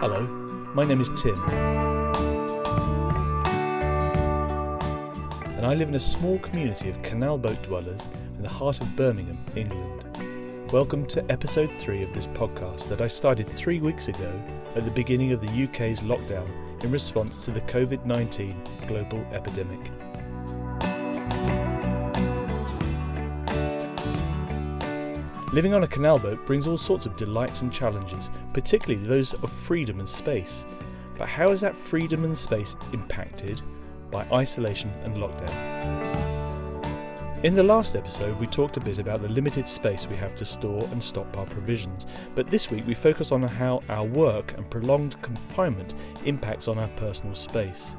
Hello, my name is Tim. And I live in a small community of canal boat dwellers in the heart of Birmingham, England. Welcome to episode 3 of this podcast that I started three weeks ago at the beginning of the UK's lockdown in response to the COVID 19 global epidemic. Living on a canal boat brings all sorts of delights and challenges, particularly those of freedom and space. But how is that freedom and space impacted by isolation and lockdown? In the last episode, we talked a bit about the limited space we have to store and stock our provisions, but this week we focus on how our work and prolonged confinement impacts on our personal space.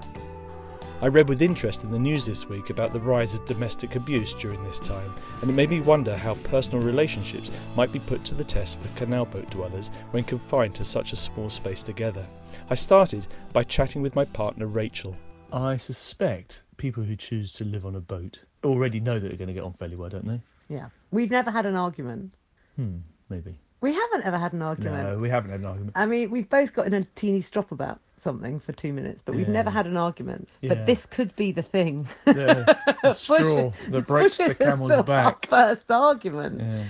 I read with interest in the news this week about the rise of domestic abuse during this time, and it made me wonder how personal relationships might be put to the test for canal boat dwellers when confined to such a small space together. I started by chatting with my partner Rachel. I suspect people who choose to live on a boat already know that they're going to get on fairly well, don't they? Yeah. We've never had an argument. Hmm, maybe. We haven't ever had an argument. No, we haven't had an argument. I mean, we've both got in a teeny strop about something for two minutes, but we've Yeah. never had an argument. Yeah. But this could be the thing. The, the straw that breaks the Pushes us camel's to back. Our first argument. Yeah.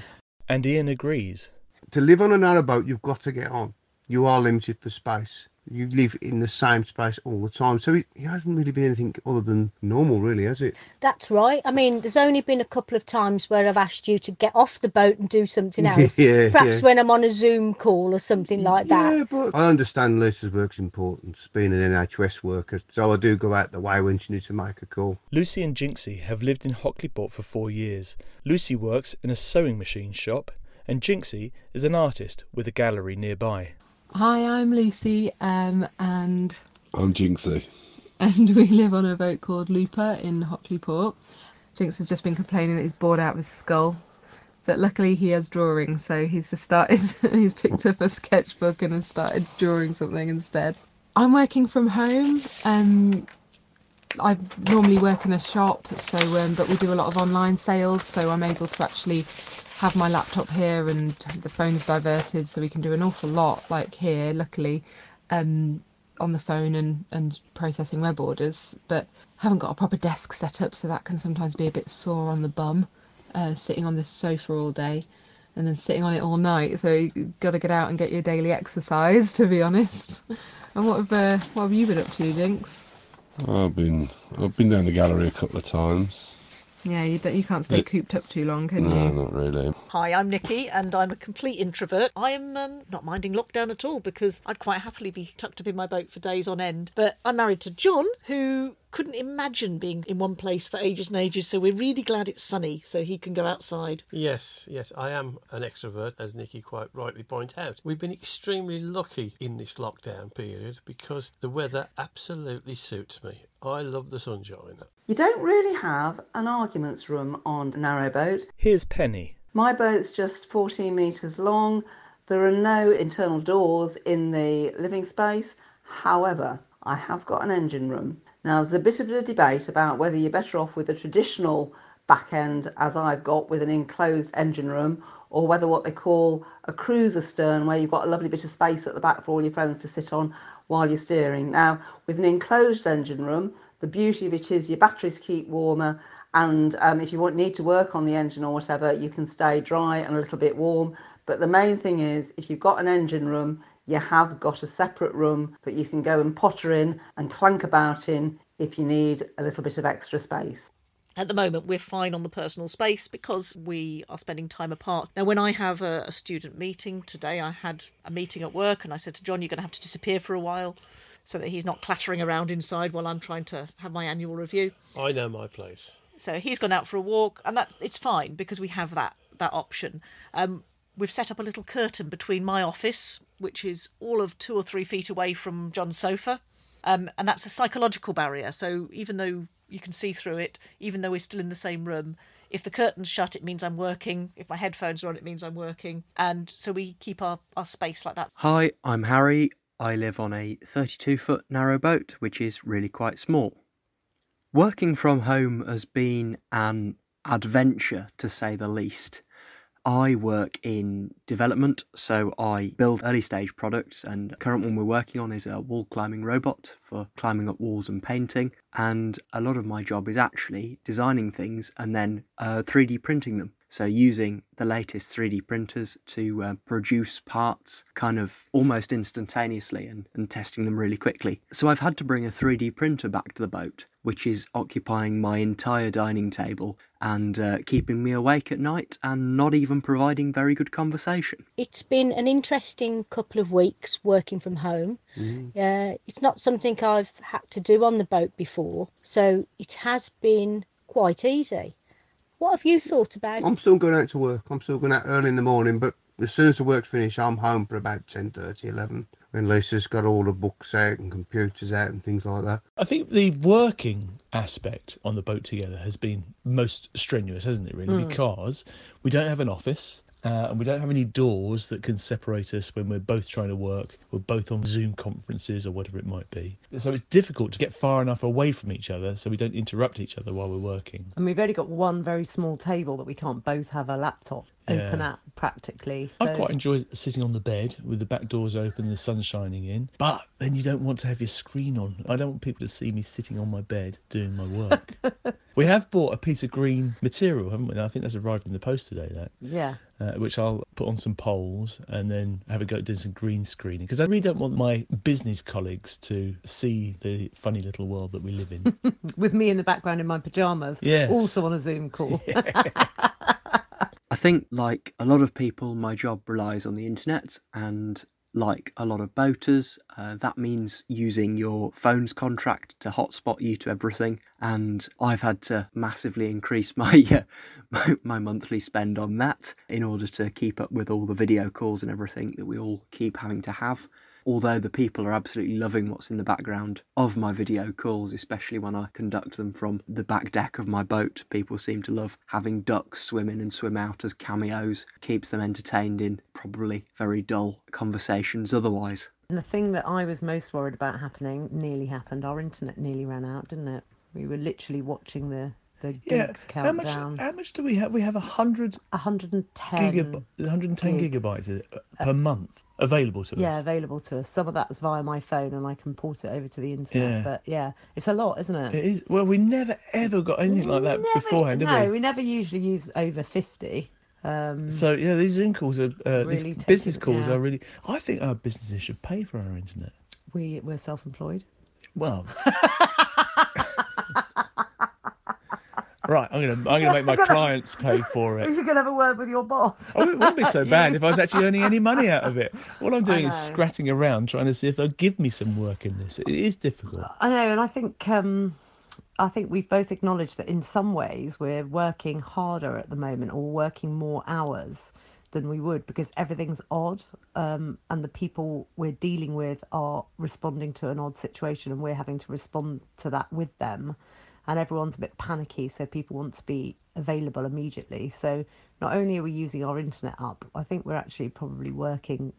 And Ian agrees. to live on a narrowboat, you've got to get on. You are limited for space. You live in the same space all the time. So it, it hasn't really been anything other than normal, really, has it? That's right. I mean, there's only been a couple of times where I've asked you to get off the boat and do something else. Yeah, Perhaps yeah. when I'm on a Zoom call or something like that. Yeah, but I understand Lisa's work's important, being an NHS worker. So I do go out the way when she needs to make a call. Lucy and Jinxie have lived in Hockleyport for four years. Lucy works in a sewing machine shop, and Jinxie is an artist with a gallery nearby. Hi, I'm Lucy, um, and I'm Jinxie. and we live on a boat called Looper in Hockleyport. Jinx has just been complaining that he's bored out of his skull, but luckily he has drawing, so he's just started. he's picked up a sketchbook and has started drawing something instead. I'm working from home. Um, I normally work in a shop, so um, but we do a lot of online sales, so I'm able to actually have my laptop here and the phone's diverted, so we can do an awful lot like here. Luckily, um, on the phone and, and processing web orders, but haven't got a proper desk set up, so that can sometimes be a bit sore on the bum, uh, sitting on this sofa all day and then sitting on it all night. So you got to get out and get your daily exercise, to be honest. And what have uh, what have you been up to, Jinx? I've been I've been down the gallery a couple of times. Yeah, you you can't stay cooped up too long, can No, you? not really. Hi, I'm Nikki, and I'm a complete introvert. I am um, not minding lockdown at all because I'd quite happily be tucked up in my boat for days on end. But I'm married to John, who couldn't imagine being in one place for ages and ages. So we're really glad it's sunny, so he can go outside. Yes, yes, I am an extrovert, as Nikki quite rightly pointed out. We've been extremely lucky in this lockdown period because the weather absolutely suits me. I love the sunshine. You don't really have an arguments room on a narrowboat. Here's Penny. My boat's just 14 metres long. There are no internal doors in the living space. However, I have got an engine room. Now, there's a bit of a debate about whether you're better off with a traditional back end, as I've got with an enclosed engine room, or whether what they call a cruiser stern, where you've got a lovely bit of space at the back for all your friends to sit on while you're steering. Now, with an enclosed engine room, the beauty of it is your batteries keep warmer, and um, if you want need to work on the engine or whatever, you can stay dry and a little bit warm. But the main thing is, if you've got an engine room, you have got a separate room that you can go and potter in and clank about in if you need a little bit of extra space. At the moment, we're fine on the personal space because we are spending time apart. Now, when I have a, a student meeting today, I had a meeting at work and I said to John, You're going to have to disappear for a while so that he's not clattering around inside while I'm trying to have my annual review. I know my place. So he's gone out for a walk, and that it's fine because we have that that option. Um, we've set up a little curtain between my office, which is all of two or three feet away from John's sofa, um, and that's a psychological barrier. So even though you can see through it, even though we're still in the same room, if the curtain's shut, it means I'm working. If my headphones are on, it means I'm working, and so we keep our, our space like that. Hi, I'm Harry. I live on a 32 foot narrow boat, which is really quite small. Working from home has been an adventure, to say the least. I work in development, so I build early stage products, and the current one we're working on is a wall climbing robot for climbing up walls and painting. And a lot of my job is actually designing things and then uh, 3D printing them. So, using the latest 3D printers to uh, produce parts kind of almost instantaneously and, and testing them really quickly. So, I've had to bring a 3D printer back to the boat, which is occupying my entire dining table and uh, keeping me awake at night and not even providing very good conversation. It's been an interesting couple of weeks working from home. Mm. Uh, it's not something I've had to do on the boat before, so it has been quite easy. What have you thought about? I'm still going out to work. I'm still going out early in the morning, but as soon as the work's finished, I'm home for about 10.30, 11, when Lisa's got all the books out and computers out and things like that. I think the working aspect on the boat together has been most strenuous, hasn't it, really? Mm. Because we don't have an office. Uh, and we don't have any doors that can separate us when we're both trying to work. We're both on Zoom conferences or whatever it might be. So it's difficult to get far enough away from each other so we don't interrupt each other while we're working. And we've only got one very small table that we can't both have a laptop open Yeah. at practically. I So- quite enjoy sitting on the bed with the back doors open, the sun shining in. But then you don't want to have your screen on. I don't want people to see me sitting on my bed doing my work. we have bought a piece of green material, haven't we? I think that's arrived in the post today. That Yeah. uh, which I'll put on some poles and then have a go at doing some green screening because I really don't want my business colleagues to see the funny little world that we live in. With me in the background in my pajamas. Yes. Also on a Zoom call. I think, like a lot of people, my job relies on the internet, and like a lot of boaters, uh, that means using your phone's contract to hotspot you to everything. And I've had to massively increase my, uh, my my monthly spend on that in order to keep up with all the video calls and everything that we all keep having to have. Although the people are absolutely loving what's in the background of my video calls, especially when I conduct them from the back deck of my boat, people seem to love having ducks swim in and swim out as cameos. Keeps them entertained in probably very dull conversations otherwise. And the thing that I was most worried about happening nearly happened. Our internet nearly ran out, didn't it? We were literally watching the the Yeah, gigs how much? How much do we have? We have a hundred 110 gigab- 110 gig. gigabytes uh, per month available to Yeah, us. Yeah, available to us. Some of that's via my phone, and I can port it over to the internet. Yeah. But yeah, it's a lot, isn't it? It is. Well, we never ever got anything like that beforehand, no, have we? we never usually use over fifty. Um, So yeah, these Zoom calls are uh, Really these business calls yeah. are really. I think our businesses should pay for our internet. we we're self-employed. Well. right, I'm gonna I'm gonna make my clients pay for it. You can have a word with your boss. Oh, it wouldn't be so bad if I was actually earning any money out of it. All I'm doing is scratching around trying to see if they'll give me some work in this. It is difficult. I know, and I think um, I think we've both acknowledged that in some ways we're working harder at the moment, or working more hours than we would because everything's odd, um, and the people we're dealing with are responding to an odd situation, and we're having to respond to that with them, and everyone's a bit panicky, so people want to be available immediately. So not only are we using our internet up, I think we're actually probably working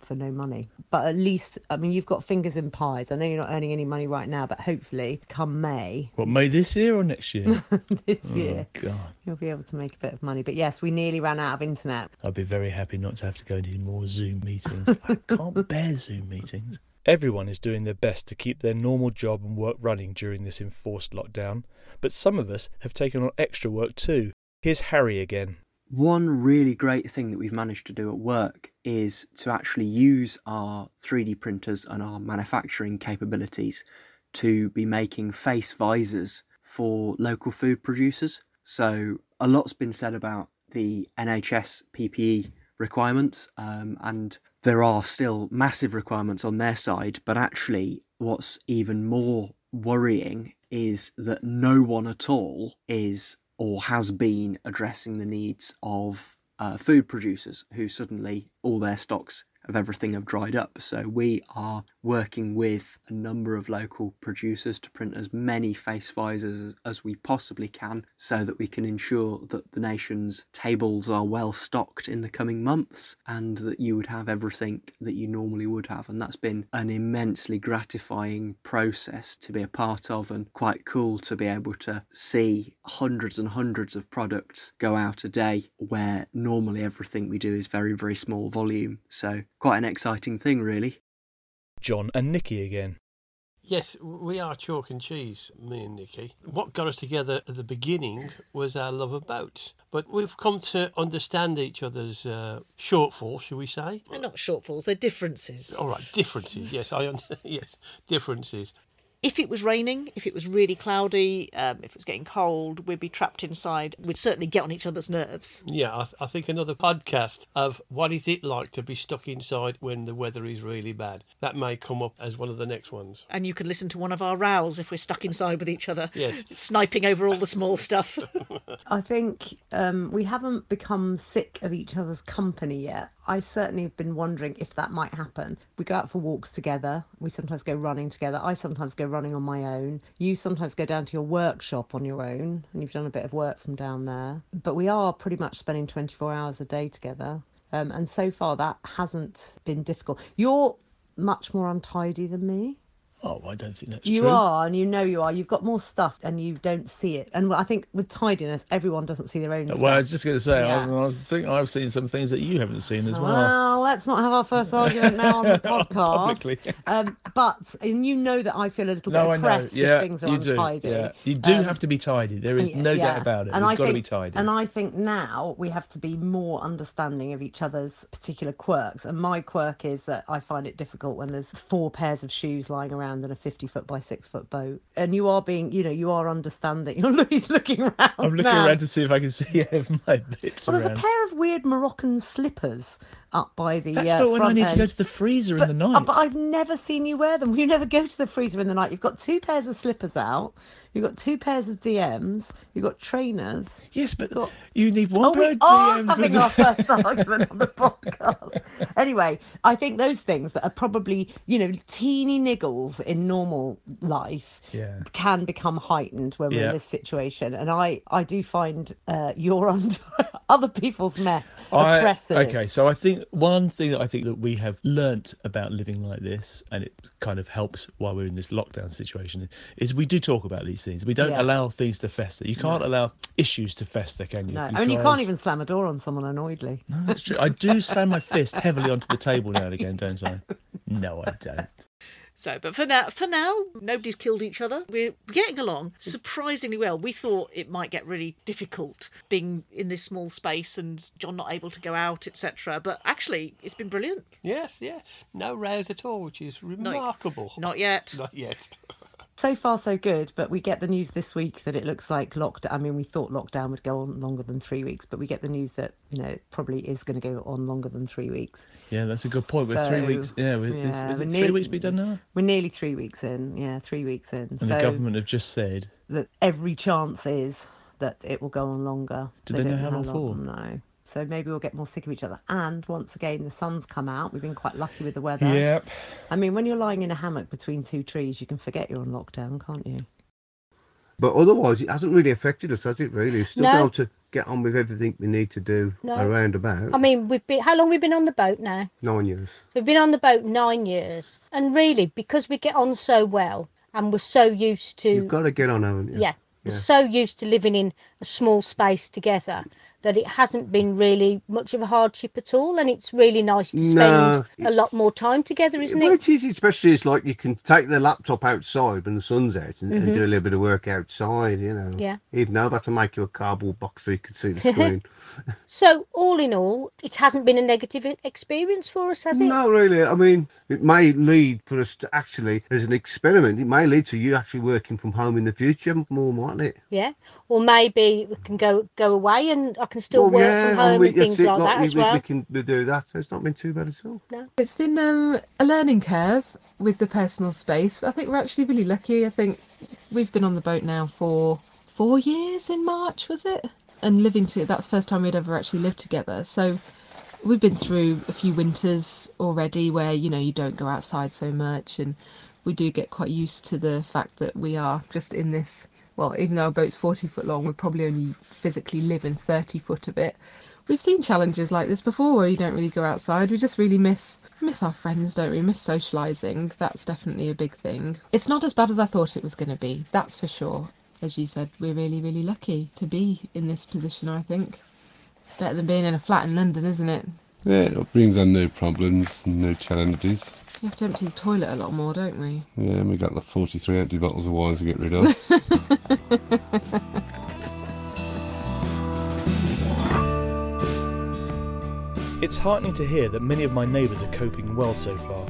for no money. But at least, I mean, you've got fingers in pies. I know you're not earning any money right now, but hopefully, come May What, May this year or next year? this Oh, year, God. you'll be able to make a bit of money. But yes, we nearly ran out of internet. I'd be very happy not to have to go to any more Zoom meetings. I can't bear Zoom meetings. Everyone is doing their best to keep their normal job and work running during this enforced lockdown, but some of us have taken on extra work too. Here's Harry again. One really great thing that we've managed to do at work is to actually use our 3D printers and our manufacturing capabilities to be making face visors for local food producers. So, a lot's been said about the NHS PPE requirements, um, and there are still massive requirements on their side, but actually, what's even more worrying is that no one at all is or has been addressing the needs of uh, food producers who suddenly all their stocks of everything have dried up. So we are working with a number of local producers to print as many face visors as, as we possibly can so that we can ensure that the nation's tables are well stocked in the coming months and that you would have everything that you normally would have. And that's been an immensely gratifying process to be a part of and quite cool to be able to see hundreds and hundreds of products go out a day where normally everything we do is very, very small volume. So, quite an exciting thing, really. John and Nikki again. Yes, we are chalk and cheese, me and Nikki. What got us together at the beginning was our love of boats. But we've come to understand each other's uh, shortfall, shall we say? They're not shortfalls, they're differences. All right, differences. Yes, I un- yes, differences. If it was raining, if it was really cloudy, um, if it was getting cold, we'd be trapped inside. We'd certainly get on each other's nerves. Yeah, I, th- I think another podcast of what is it like to be stuck inside when the weather is really bad. That may come up as one of the next ones. And you can listen to one of our rows if we're stuck inside with each other, Yes. sniping over all the small stuff. I think um, we haven't become sick of each other's company yet. I certainly have been wondering if that might happen. We go out for walks together. We sometimes go running together. I sometimes go running on my own. You sometimes go down to your workshop on your own, and you've done a bit of work from down there. But we are pretty much spending 24 hours a day together. Um, and so far, that hasn't been difficult. You're much more untidy than me. Oh, I don't think that's true. You true. are, and you know you are. You've got more stuff, and you don't see it. And I think with tidiness, everyone doesn't see their own stuff. Well, I was just going to say, Yeah. I, I think I've seen some things that you haven't seen as well. Well, let's not have our first argument now on the podcast. Publicly. Um, but and you know that I feel a little No, bit know. oppressed Yeah, if things are you do. untidy. Yeah, you do Um, have to be tidy. There is no yeah. doubt about it. And You've I got to think- be tidy. And I think now we have to be more understanding of each other's particular quirks. And my quirk is that I find it difficult when there's four pairs of shoes lying around in a 50 foot by six foot boat. And you are being, you know, you are understanding. You're he's looking around. I'm looking now. around to see if I can see any of my bits Well, there's around. a pair of weird Moroccan slippers up by the. That's uh, not when I need to go to the freezer But, in the uh, night. but I've never seen you wear them. You never go to the freezer in the night. You've got two pairs of slippers out. You've got two pairs of DMs. You've got trainers. Yes, but got- you need one Oh, pair we of are DMs having our first argument on the podcast. Anyway, I think those things that are probably, you know, teeny niggles in normal life Yeah. can become heightened when we're in this situation. And I, I do find uh, your und- other people's mess I- oppressive. okay, so I think one thing that I think that we have learnt about living like this, and it kind of helps while we're in this lockdown situation, is we do talk about these things. We don't Yeah. allow things to fester. You can't allow issues to fester, can you? No, I mean, you can't even slam a door on someone annoyedly. No, that's true. I do slam my fist heavily onto the table now and again, don't I? No, I don't. So, but for now, for now, nobody's killed each other. We're getting along surprisingly well. We thought it might get really difficult being in this small space and John not able to go out, etc. But actually, it's been brilliant. Yes, yeah. No rows at all, which is remarkable. Not yet. Not yet. So far, so good. But we get the news this week that it looks like lockdown. I mean, we thought lockdown would go on longer than three weeks, but we get the news that you know it probably is going to go on longer than three weeks. Yeah, that's a good point. We're three weeks. Yeah, we're, yeah, is we're it three near- weeks we done now? We're nearly three weeks in. Yeah, three weeks in. And so the government have just said, that every chance is that it will go on longer. Do they know don't how long for? No. So maybe we'll get more sick of each other. And once again, the sun's come out. We've been quite lucky with the weather. "Yep." I mean, when you're lying in a hammock between two trees, you can forget you're on lockdown, can't you? But otherwise, it hasn't really affected us, has it? Really, We've still No. been able to get on with everything we need to do No. around about I mean, we've been how long we've been on the boat now? nine years. We've been on the boat nine years, and really because we get on so well, and we're so used to You've got to get on, haven't you? yeah, we're so used to living in a small space together that it hasn't been really much of a hardship at all, and it's really nice to spend No. a lot more time together, isn't Well, it? it is, especially it's like you can take the laptop outside when the sun's out and, and Mhm. do a little bit of work outside, you know. Yeah. Even though that to make you a cardboard box so you can see the screen. So all in all, it hasn't been a negative experience for us, has it? No, really. I mean, it may lead for us to actually, as an experiment, it may lead to you actually working from home in the future more, mightn't it? Yeah, or maybe we can go go away, and I can still Well, work yeah, from and home we- and things it, like that we, as well. We can do that. It's not been too bad at all. No. It's been um, a learning curve with the personal space, but I think we're actually really lucky. I think we've been on the boat now for four years in March, was it? And living to that's the first time we'd ever actually lived together. So we've been through a few winters already where you know you don't go outside so much, and we do get quite used to the fact that we are just in this. Well, even though our boat's forty foot long, we probably only physically live in thirty foot of it. We've seen challenges like this before where you don't really go outside. We just really miss miss our friends, don't we? Miss socialising. That's definitely a big thing. It's not as bad as I thought it was going to be. That's for sure. as you said, we're really, really lucky to be in this position, I think. Better than being in a flat in London, isn't it? Yeah, it brings on no problems, no challenges. We have to empty the toilet a lot more, don't we? Yeah, and we got like 43 empty bottles of wine to get rid of. It's heartening to hear that many of my neighbours are coping well so far.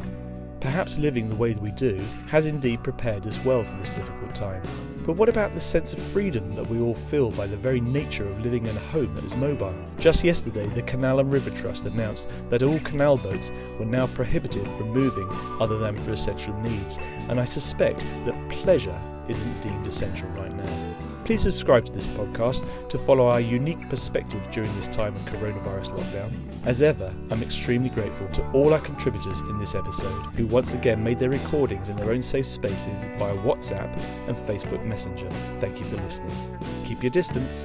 Perhaps living the way that we do has indeed prepared us well for this difficult time. But what about the sense of freedom that we all feel by the very nature of living in a home that is mobile? Just yesterday, the Canal and River Trust announced that all canal boats were now prohibited from moving other than for essential needs, and I suspect that pleasure isn't deemed essential right now. Please subscribe to this podcast to follow our unique perspective during this time of coronavirus lockdown. As ever, I'm extremely grateful to all our contributors in this episode who once again made their recordings in their own safe spaces via WhatsApp and Facebook Messenger. Thank you for listening. Keep your distance.